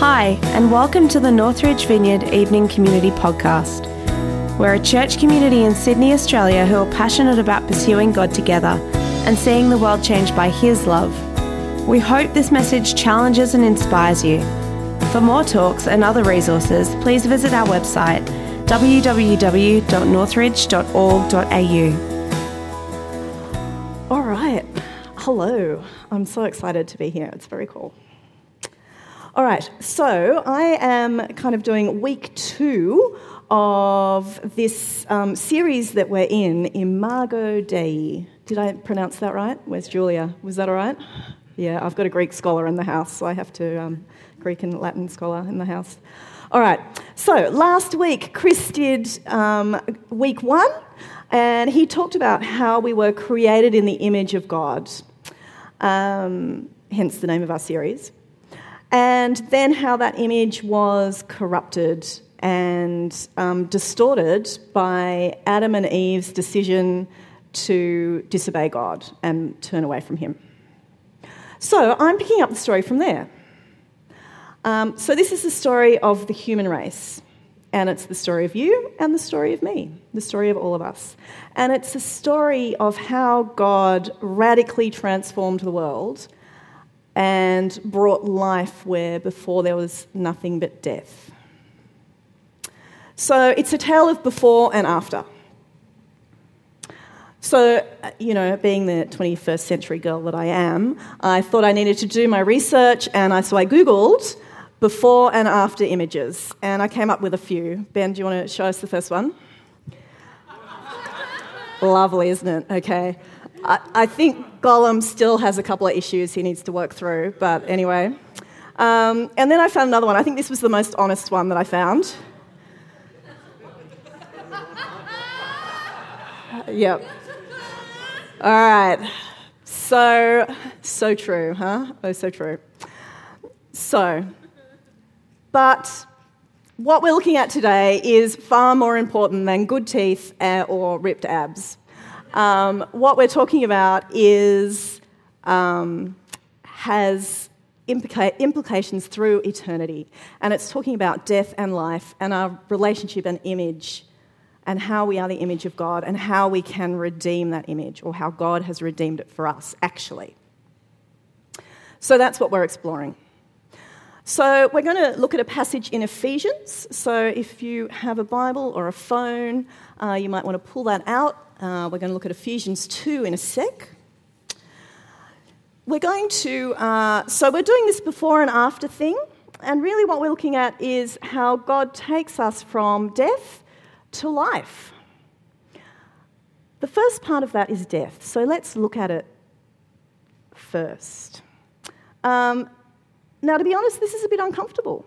Hi, and welcome to the Northridge Vineyard Evening Community Podcast. We're a church community in Sydney, Australia who are passionate about pursuing God together and seeing the world changed by His love. We hope this message challenges and inspires you. For more talks and other resources, please visit our website www.northridge.org.au. All right. Hello. I'm so excited to be here. It's very cool. All right. So I am kind of doing week two of this um, series that we're in, Imago Dei. Did I pronounce that right? Where's Julia? Was that all right? Yeah, I've got a Greek scholar in the house, so I have to, um, Greek and Latin scholar in the house. All right, so last week, Chris did um, week one, and he talked about how we were created in the image of God, um, hence the name of our series, and then how that image was corrupted and um, distorted by Adam and Eve's decision to disobey God and turn away from Him. So I'm picking up the story from there. Um, so, this is the story of the human race. And it's the story of you and the story of me, the story of all of us. And it's a story of how God radically transformed the world and brought life where before there was nothing but death. So, it's a tale of before and after. So, uh, you know, being the 21st century girl that I am, I thought I needed to do my research, and I, so I Googled before and after images, and I came up with a few. Ben, do you want to show us the first one? Lovely, isn't it? Okay. I, think Gollum still has a couple of issues he needs to work through, but anyway. Um, and then I found another one. I think this was the most honest one that I found. yep. All right. So, so true, huh? Oh, so true. So, but what we're looking at today is far more important than good teeth or ripped abs. Um, what we're talking about is um, has implica- implications through eternity, and it's talking about death and life and our relationship and image, and how we are the image of God, and how we can redeem that image, or how God has redeemed it for us, actually. So that's what we're exploring. So, we're going to look at a passage in Ephesians. So, if you have a Bible or a phone, uh, you might want to pull that out. Uh, we're going to look at Ephesians 2 in a sec. We're going to, uh, so we're doing this before and after thing. And really, what we're looking at is how God takes us from death to life. The first part of that is death. So, let's look at it first. Um, now, to be honest, this is a bit uncomfortable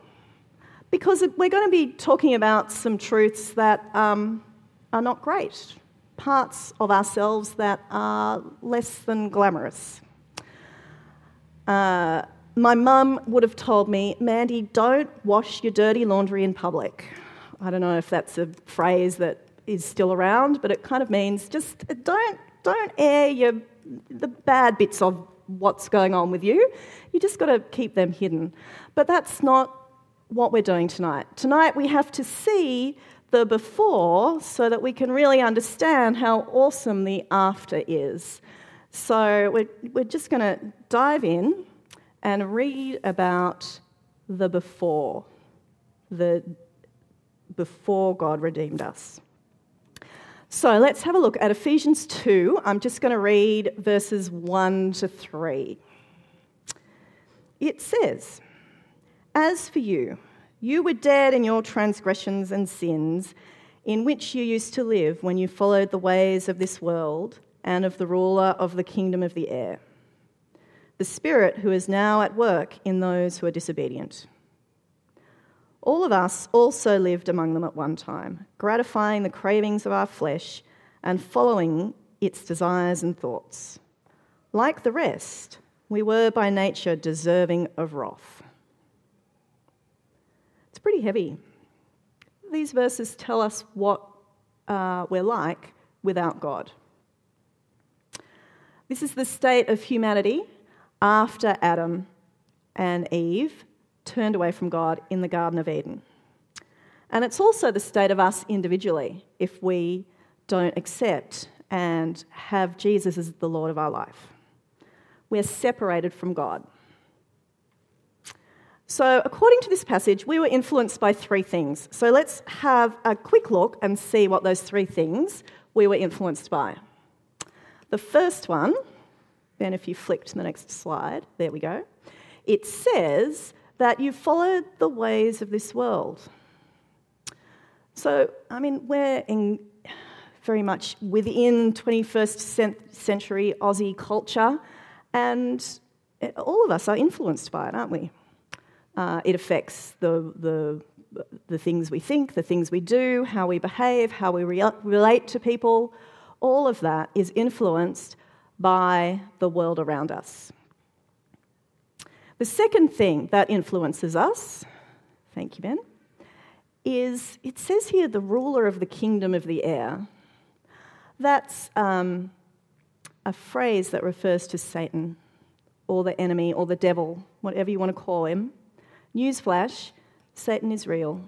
because we're going to be talking about some truths that um, are not great, parts of ourselves that are less than glamorous. Uh, my mum would have told me, Mandy, don't wash your dirty laundry in public. I don't know if that's a phrase that is still around, but it kind of means just don't, don't air your, the bad bits of what's going on with you. You just got to keep them hidden. But that's not what we're doing tonight. Tonight we have to see the before so that we can really understand how awesome the after is. So we're, we're just going to dive in and read about the before, the before God redeemed us. So let's have a look at Ephesians 2. I'm just going to read verses 1 to 3. It says, As for you, you were dead in your transgressions and sins, in which you used to live when you followed the ways of this world and of the ruler of the kingdom of the air, the Spirit who is now at work in those who are disobedient. All of us also lived among them at one time, gratifying the cravings of our flesh and following its desires and thoughts. Like the rest, we were by nature deserving of wrath. It's pretty heavy. These verses tell us what uh, we're like without God. This is the state of humanity after Adam and Eve turned away from God in the Garden of Eden. And it's also the state of us individually if we don't accept and have Jesus as the Lord of our life. We're separated from God. So, according to this passage, we were influenced by three things. So, let's have a quick look and see what those three things we were influenced by. The first one, then if you flick to the next slide, there we go, it says that you followed the ways of this world. So, I mean, we're in very much within 21st century Aussie culture, and all of us are influenced by it, aren't we? Uh, it affects the, the, the things we think, the things we do, how we behave, how we re- relate to people. All of that is influenced by the world around us. The second thing that influences us, thank you, Ben, is it says here the ruler of the kingdom of the air. That's um, a phrase that refers to Satan or the enemy or the devil, whatever you want to call him. Newsflash Satan is real.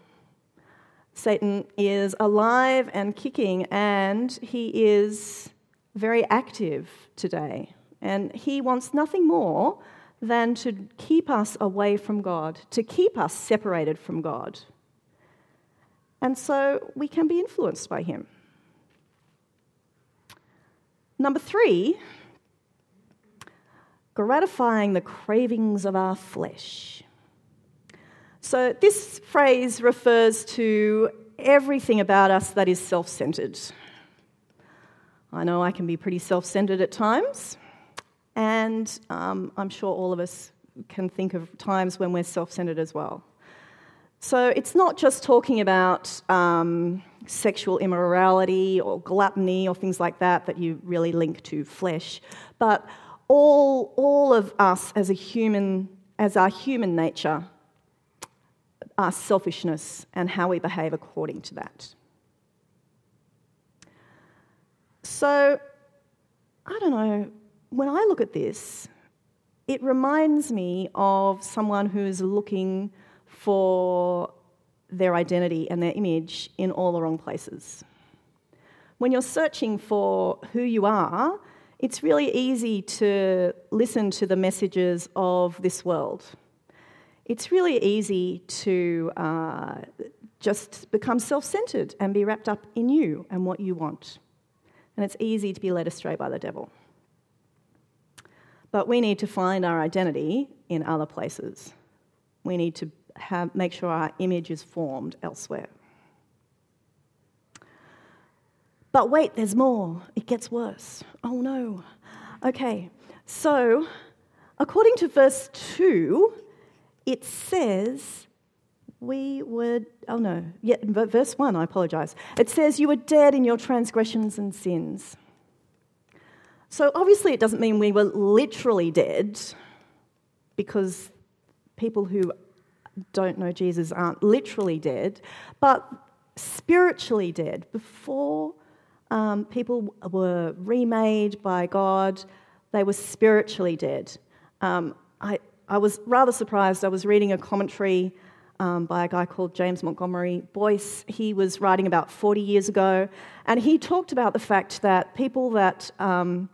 Satan is alive and kicking, and he is very active today. And he wants nothing more than to keep us away from God, to keep us separated from God. And so we can be influenced by him. Number three, gratifying the cravings of our flesh. So, this phrase refers to everything about us that is self centered. I know I can be pretty self centered at times, and um, I'm sure all of us can think of times when we're self centered as well. So, it's not just talking about um, sexual immorality or gluttony or things like that that you really link to flesh, but all, all of us as a human, as our human nature, our selfishness and how we behave according to that. So, I don't know, when I look at this, it reminds me of someone who's looking for their identity and their image in all the wrong places. When you're searching for who you are, it's really easy to listen to the messages of this world it's really easy to uh, just become self centered and be wrapped up in you and what you want. And it's easy to be led astray by the devil. But we need to find our identity in other places. We need to have, make sure our image is formed elsewhere. But wait, there's more. It gets worse. Oh no. Okay, so according to verse 2, it says we were, oh no, yeah, verse 1, I apologize. It says, You were dead in your transgressions and sins. So obviously, it doesn't mean we were literally dead, because people who don't know Jesus aren't literally dead, but spiritually dead. Before um, people were remade by God, they were spiritually dead. Um, I, I was rather surprised. I was reading a commentary um, by a guy called James Montgomery Boice. He was writing about 40 years ago, and he talked about the fact that people that um,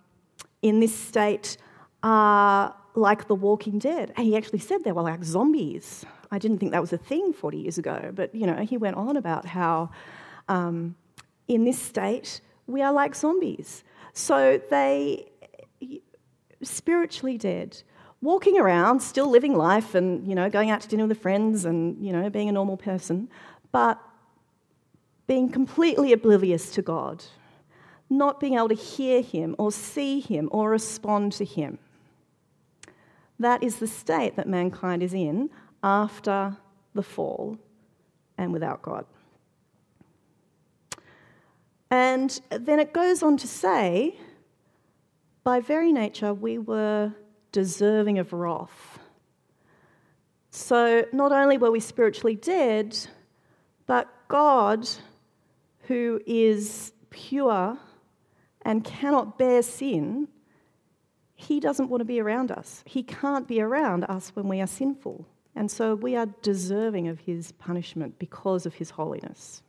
in this state are like the walking dead. And he actually said they were like zombies. I didn't think that was a thing 40 years ago, but you know, he went on about how um, in this state we are like zombies. So they spiritually dead walking around, still living life and, you know, going out to dinner with the friends and, you know, being a normal person, but being completely oblivious to God, not being able to hear Him or see Him or respond to Him. That is the state that mankind is in after the fall and without God. And then it goes on to say, by very nature, we were deserving of wrath. So not only were we spiritually dead, but God, who is pure and cannot bear sin, he doesn't want to be around us. He can't be around us when we are sinful And so we are deserving of his punishment because of his holiness.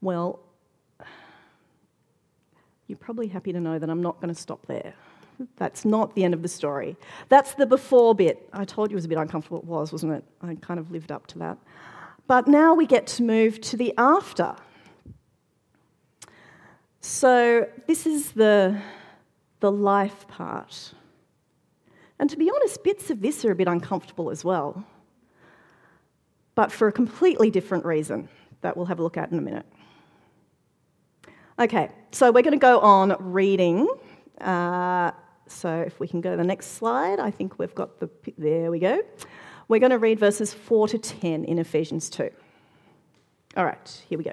Well, you're probably happy to know that I'm not going to stop there. That's not the end of the story. That's the before bit. I told you it was a bit uncomfortable. It was, wasn't it? I kind of lived up to that. But now we get to move to the after. So, this is the, the life part. And to be honest, bits of this are a bit uncomfortable as well, but for a completely different reason that we'll have a look at in a minute. Okay, so we're going to go on reading. Uh, so if we can go to the next slide, I think we've got the. There we go. We're going to read verses 4 to 10 in Ephesians 2. All right, here we go.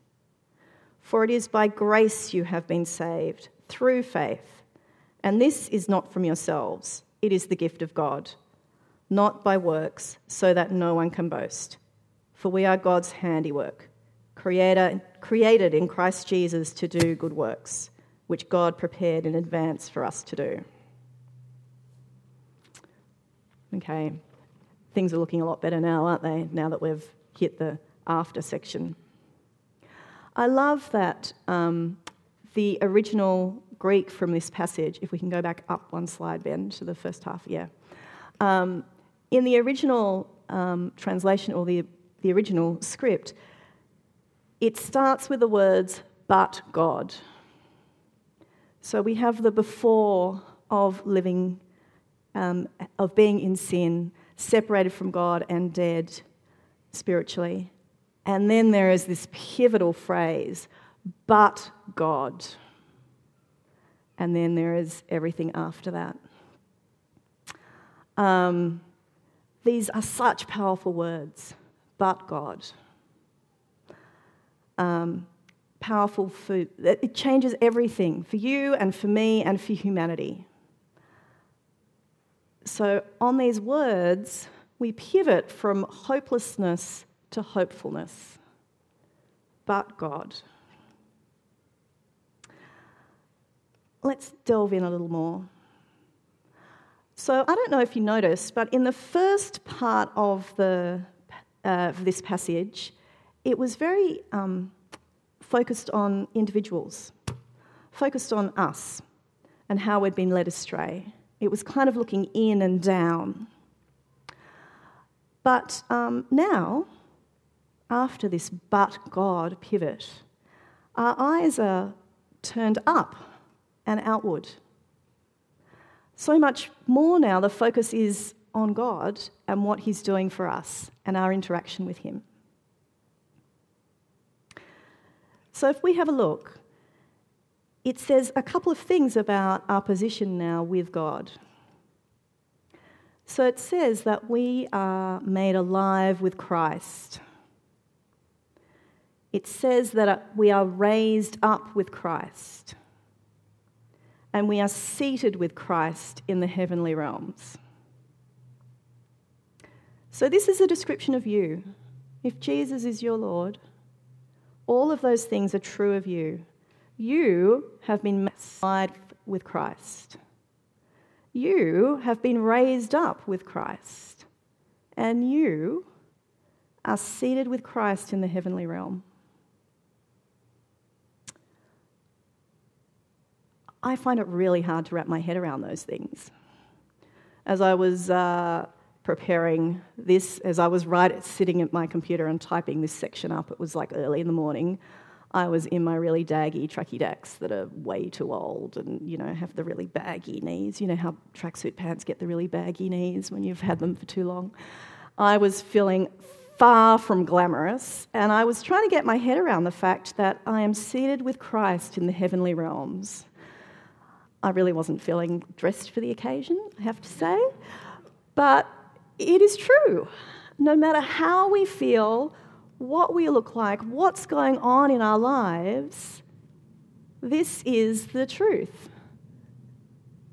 For it is by grace you have been saved, through faith and this is not from yourselves, it is the gift of God, not by works, so that no one can boast. For we are God's handiwork, creator, created in Christ Jesus to do good works, which God prepared in advance for us to do. Okay, things are looking a lot better now, aren't they? Now that we've hit the after section. I love that um, the original Greek from this passage, if we can go back up one slide, Ben, to the first half, yeah. Um, in the original um, translation or the, the original script, it starts with the words, but God. So we have the before of living, um, of being in sin, separated from God and dead spiritually. And then there is this pivotal phrase, but God and then there is everything after that. Um, these are such powerful words, but God. Um, powerful food. It changes everything for you and for me and for humanity. So, on these words, we pivot from hopelessness to hopefulness. But God. let's delve in a little more. So, I don't know if you noticed, but in the first part of, the, uh, this passage, it was very um, focused on individuals, focused on us and how we'd been led astray. It was kind of looking in and down. But um, now, after this but God pivot, our eyes are turned up and outward. So much more now, the focus is on God and what He's doing for us and our interaction with Him. So, if we have a look, it says a couple of things about our position now with God. So, it says that we are made alive with Christ. It says that uh, we are raised up with Christ and we are seated with Christ in the heavenly realms. So, this is a description of you. If Jesus is your Lord, all of those things are true of you. You have been made with Christ. You have been raised up with Christ. And you are seated with Christ in the heavenly realm. I find it really hard to wrap my head around those things. As I was uh, preparing this, as I was right sitting at my computer and typing this section up, it was like early in the morning. I was in my really daggy tracky dacks that are way too old and, you know, have the really baggy knees. You know how tracksuit pants get the really baggy knees when you've had them for too long. I was feeling far from glamorous, and I was trying to get my head around the fact that I am seated with Christ in the heavenly realms. I really wasn't feeling dressed for the occasion, I have to say. But it is true. No matter how we feel, what we look like, what's going on in our lives, this is the truth.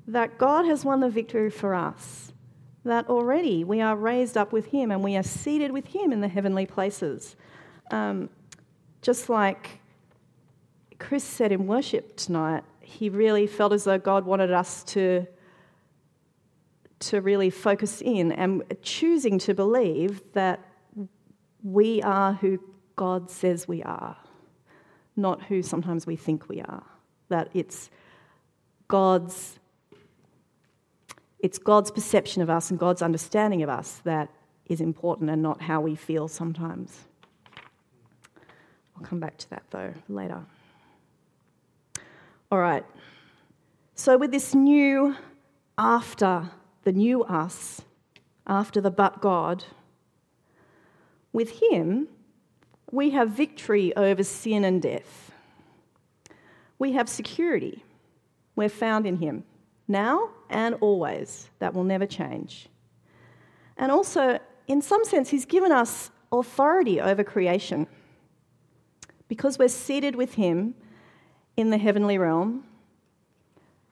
That God has won the victory for us. That already we are raised up with Him and we are seated with Him in the heavenly places. Um, just like Chris said in worship tonight, he really felt as though God wanted us to, to really focus in and choosing to believe that we are who God says we are, not who sometimes we think we are. That it's God's it's God's perception of us and God's understanding of us that is important and not how we feel sometimes. I'll come back to that though later. All right. So, with this new after, the new us, after the but God, with Him, we have victory over sin and death. We have security. We're found in Him now and always. That will never change. And also, in some sense, He's given us authority over creation. Because we're seated with Him in the heavenly realm,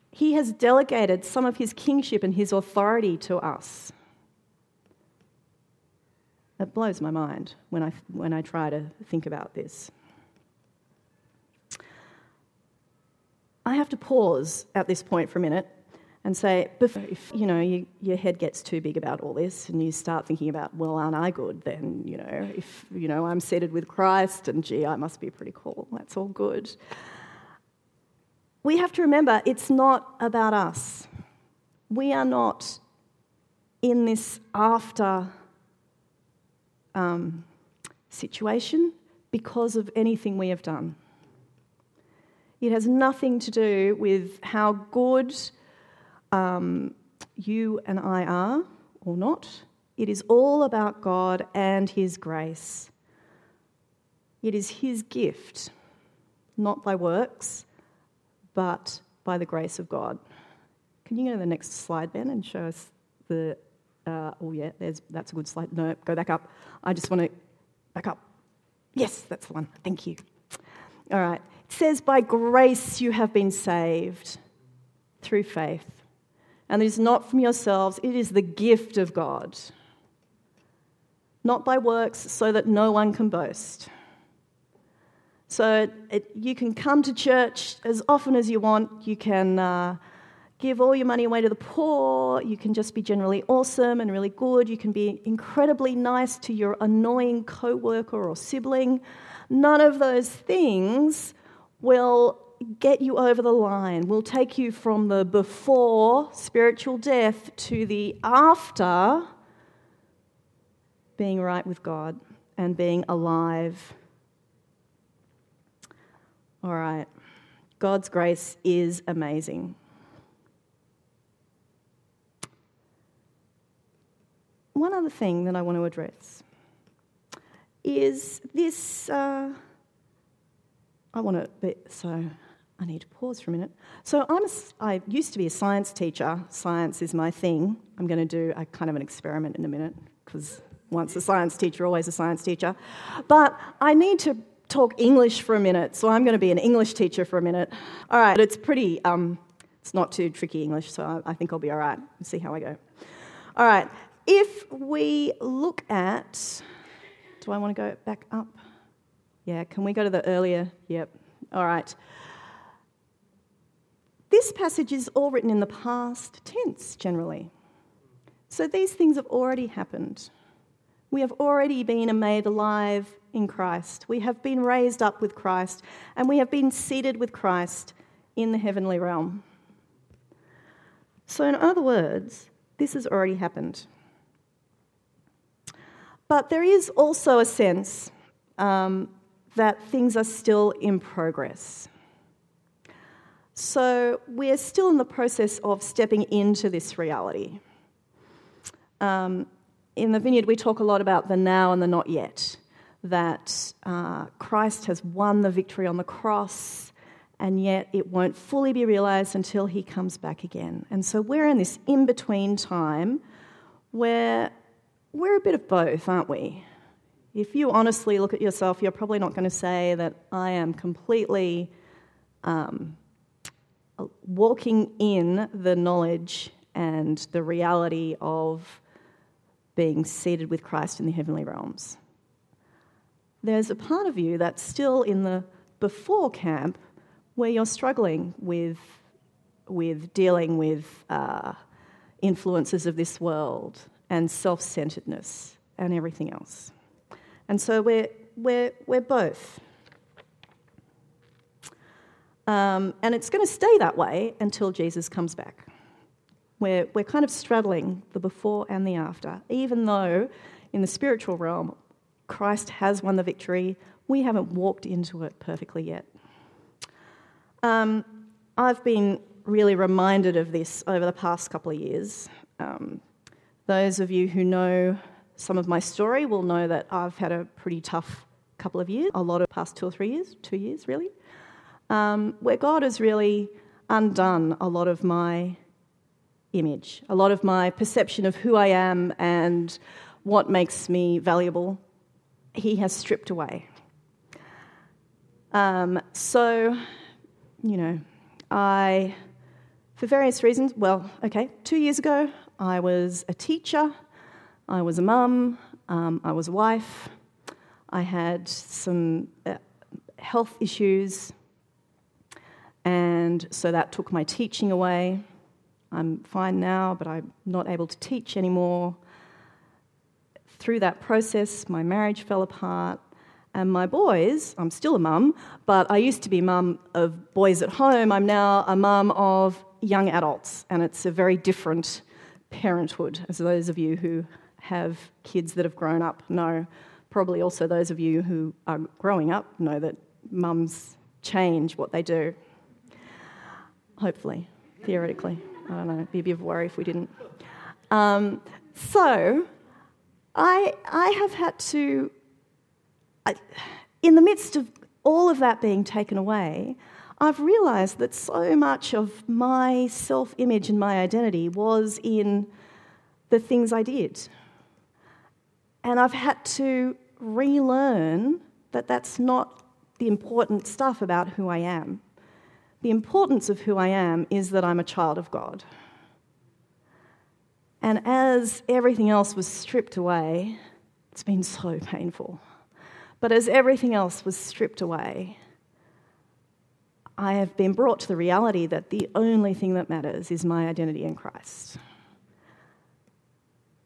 He has delegated some of His kingship and His authority to us. It blows my mind when I, when I try to think about this. I have to pause at this point for a minute and say, if you know you, your head gets too big about all this, and you start thinking about, well, aren't I good? Then you know, if you know I'm seated with Christ, and gee, I must be pretty cool. That's all good. We have to remember it's not about us. We are not in this after um, situation because of anything we have done. It has nothing to do with how good um, you and I are or not. It is all about God and His grace. It is His gift, not by works, but by the grace of God. Can you go to the next slide, Ben, and show us the uh, oh, yeah, that's a good slide. No, go back up. I just want to back up. Yes, that's the one. Thank you. All right. It says, By grace you have been saved through faith. And it is not from yourselves, it is the gift of God. Not by works, so that no one can boast. So it, you can come to church as often as you want. You can. Uh, give all your money away to the poor. You can just be generally awesome and really good. You can be incredibly nice to your annoying coworker or sibling. None of those things will get you over the line, will take you from the before spiritual death to the after being right with God and being alive. All right. God's grace is amazing. one other thing that I want to address is this. Uh, I want to, be, so I need to pause for a minute. So I'm a, I used to be a science teacher. Science is my thing. I'm going to do a kind of an experiment in a minute because once a science teacher, always a science teacher. But I need to talk English for a minute, so I'm going to be an English teacher for a minute. All right, it's pretty. Um, it's not too tricky English, so I, think I'll be all right. see how I go. All right, if we look at, do I want to go back up? Yeah, can we go to the earlier? Yep. All right. This passage is all written in the past tense generally. So these things have already happened. We have already been made alive in Christ. We have been raised up with Christ, and we have been seated with Christ in the heavenly realm. So, in other words, this has already happened. But there is also a sense um, that things are still in progress. So we're still in the process of stepping into this reality. Um, in the vineyard, we talk a lot about the now and the not yet, that uh, Christ has won the victory on the cross and yet it won't fully be realized until he comes back again. And so we're in this in between time where we're a bit of both, aren't we? If you honestly look at yourself, you're probably not going to say that I am completely um, walking in the knowledge and the reality of being seated with Christ in the heavenly realms. There's a part of you that's still in the before camp where you're struggling with, with dealing with uh, influences of this world and self centeredness and everything else. And so we're, we're, we're both. Um, and it's going to stay that way until Jesus comes back. We're, we're kind of straddling the before and the after, even though in the spiritual realm, Christ has won the victory. We haven't walked into it perfectly yet. Um, I've been really reminded of this over the past couple of years. Um, those of you who know some of my story will know that I've had a pretty tough couple of years, a lot of past two or three years, two years really, um, where God has really undone a lot of my image, a lot of my perception of who I am and what makes me valuable. He has stripped away. Um, so, you know, I, for various reasons, well, okay, two years ago, I was a teacher, I was a mum, um, I was a wife, I had some uh, health issues, and so that took my teaching away. I'm fine now, but I'm not able to teach anymore. Through that process, my marriage fell apart. And my boys, I'm still a mum, but I used to be mum of boys at home. I'm now a mum of young adults, and it's a very different parenthood, as those of you who have kids that have grown up know. Probably also those of you who are growing up know that mums change what they do. Hopefully, theoretically. I don't know, it'd be a bit of worry if we didn't. Um, so, I, I have had to, I, in the midst of all of that being taken away, I've realised that so much of my self image and my identity was in the things I did. And I've had to relearn that that's not the important stuff about who I am. The importance of who I am is that I'm a child of God. And as everything else was stripped away, it's been so painful. But as everything else was stripped away, I have been brought to the reality that the only thing that matters is my identity in Christ.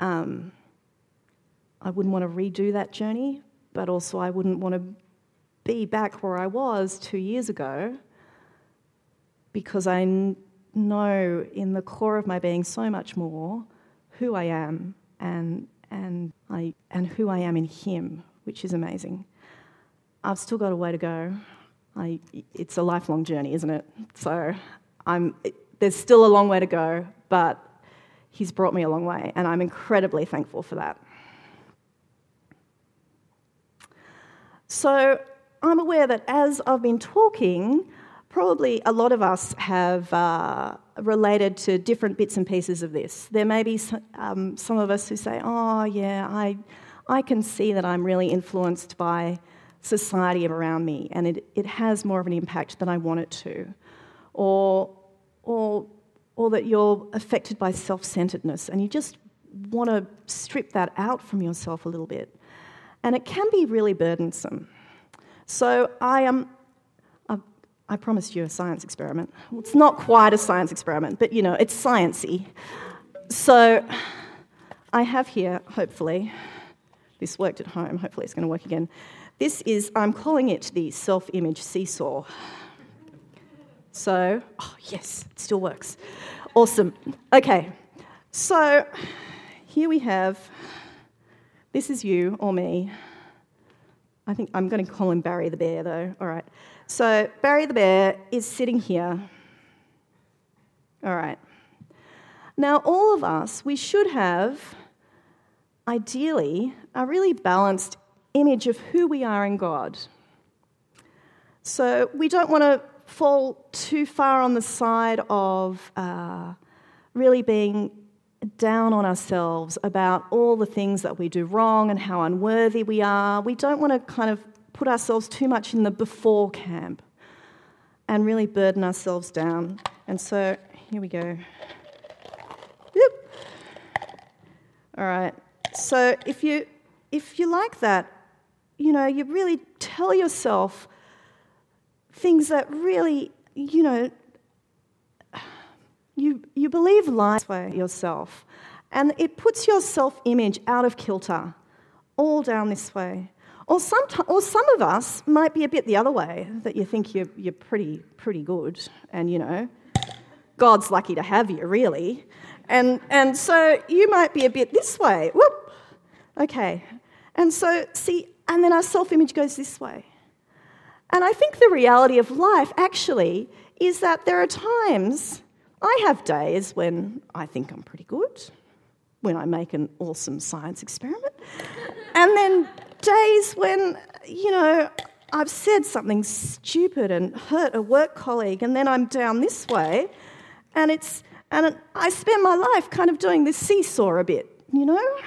Um, I wouldn't want to redo that journey, but also I wouldn't want to be back where I was two years ago because I know in the core of my being so much more who I am and, and, I, and who I am in Him, which is amazing. I've still got a way to go. I, it's a lifelong journey, isn't it? So I'm, there's still a long way to go, but He's brought me a long way, and I'm incredibly thankful for that. So I'm aware that as I've been talking, probably a lot of us have uh, related to different bits and pieces of this. There may be some, um, some of us who say, oh, yeah, I, I can see that I'm really influenced by society around me and it, it has more of an impact than I want it to. Or, or, or that you're affected by self centeredness and you just want to strip that out from yourself a little bit. And it can be really burdensome. So I am. Um, I promised you a science experiment. Well, it's not quite a science experiment, but you know, it's sciency. So I have here, hopefully, this worked at home, hopefully it's going to work again. This is, I'm calling it the self image seesaw. So, oh, yes, it still works. Awesome. Okay, so here we have this is you or me. I think I'm going to call him Barry the Bear, though. All right. So Barry the Bear is sitting here. All right. Now, all of us, we should have, ideally, a really balanced image of who we are in God. So we don't want to fall too far on the side of uh, really being down on ourselves about all the things that we do wrong and how unworthy we are. We don't want to kind of put ourselves too much in the before camp and really burden ourselves down. And so here we go. Yep. All right. So if you if you like that, you know, you really tell yourself things that really, you know, you, you believe lies by yourself. And it puts your self image out of kilter, all down this way. Or, some, or some of us might be a bit the other way, that you think you're, you're pretty, pretty good, and you know, God's lucky to have you, really. And, and so you might be a bit this way. Whoop! Okay. And so, see, and then our self image goes this way. And I think the reality of life actually is that there are times, I have days when I think I'm pretty good, when I make an awesome science experiment, and then days when, you know, I've said something stupid and hurt a work colleague, and then I'm down this way, and it's and I spend my life kind of doing this seesaw a bit, you know.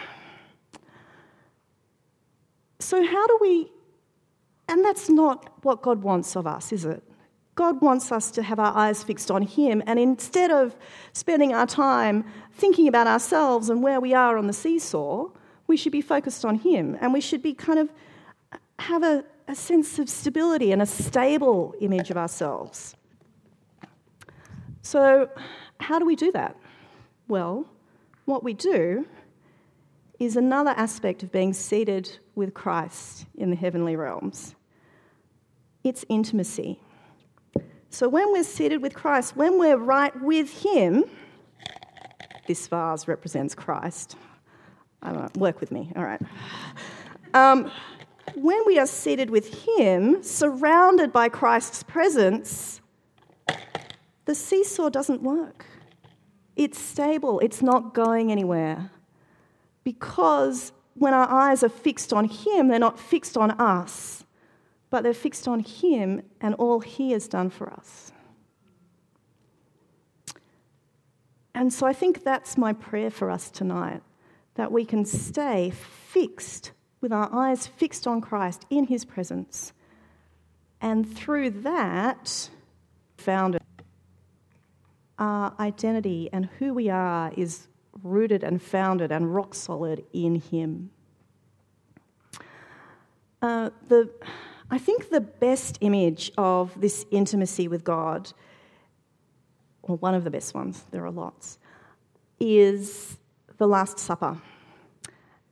So how do we and that's not what God wants of us, is it? God wants us to have our eyes fixed on Him, and instead of spending our time thinking about ourselves and where we are on the seesaw, we should be focused on Him, and we should be kind of have a, a sense of stability and a stable image of ourselves. So, how do we do that? Well, what we do is another aspect of being seated with Christ in the heavenly realms. It's intimacy. So when we're seated with Christ, when we're right with Him, this vase represents Christ. Know, work with me, all right. Um, when we are seated with Him, surrounded by Christ's presence, the seesaw doesn't work. It's stable, it's not going anywhere because when our eyes are fixed on Him, they're not fixed on us, but they're fixed on Him and all He has done for us. And so I think that's my prayer for us tonight that we can stay fixed with our eyes fixed on Christ in His presence. And through that, found our identity and who we are is rooted and founded and rock solid in Him. Uh, the, I think the best image of this intimacy with God, or one of the best ones, there are lots, is the Last Supper.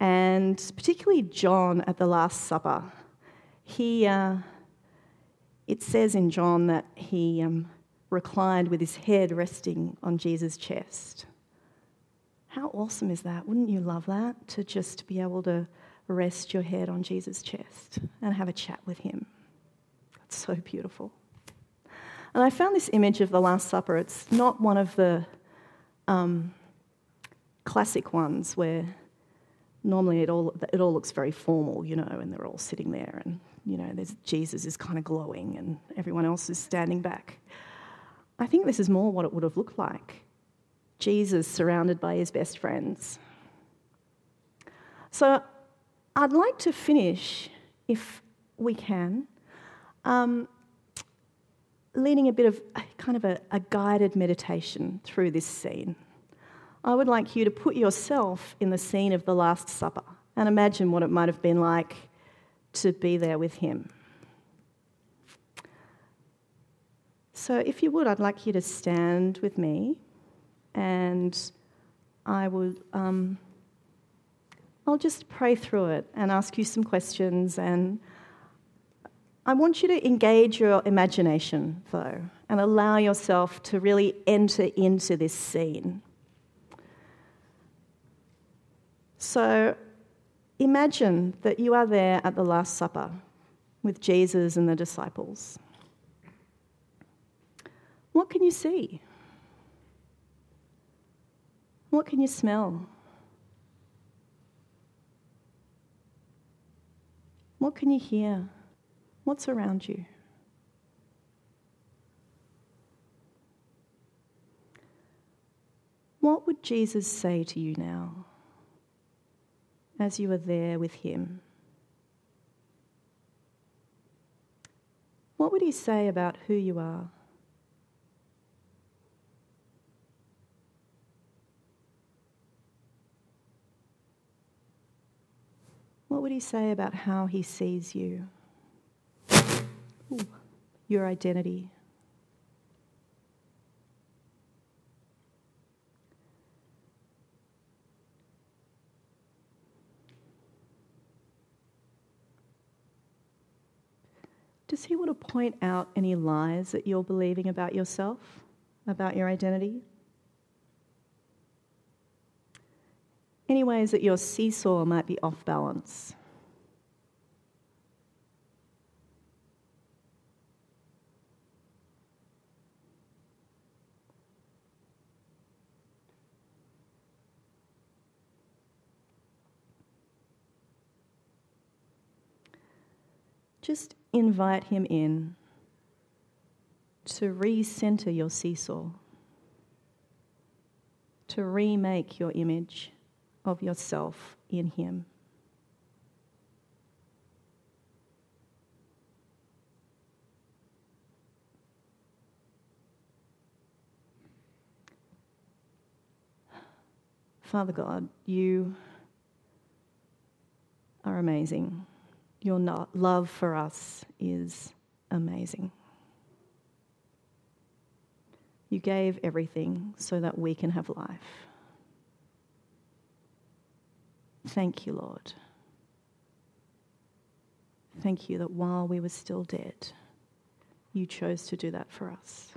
And particularly John at the Last Supper. He, uh, it says in John that he um, reclined with his head resting on Jesus' chest. How awesome is that? Wouldn't you love that? To just be able to rest your head on Jesus' chest and have a chat with him. That's so beautiful. And I found this image of the Last Supper. It's not one of the um, classic ones where normally it all, it all looks very formal, you know, and they're all sitting there and, you know, Jesus is kind of glowing and everyone else is standing back. I think this is more what it would have looked like Jesus surrounded by his best friends. So I'd like to finish, if we can, um, leading a bit of kind of a, a guided meditation through this scene. I would like you to put yourself in the scene of the Last Supper and imagine what it might have been like to be there with him. So, if you would, I'd like you to stand with me and I will. Um, I'll just pray through it and ask you some questions. And I want you to engage your imagination, though, and allow yourself to really enter into this scene. So imagine that you are there at the Last Supper with Jesus and the disciples. What can you see? What can you smell? What can you hear? What's around you? What would Jesus say to you now? As you are there with him? What would he say about who you are? What would he say about how he sees you? Ooh, your identity. Does he want to point out any lies that you're believing about yourself, about your identity? Any ways that your seesaw might be off balance? Just invite him in to recenter your seesaw, to remake your image of yourself in Him. Father God, you are amazing. Your love for us is amazing. You gave everything so that we can have life. Thank you, Lord. Thank you that while we were still dead, you chose to do that for us.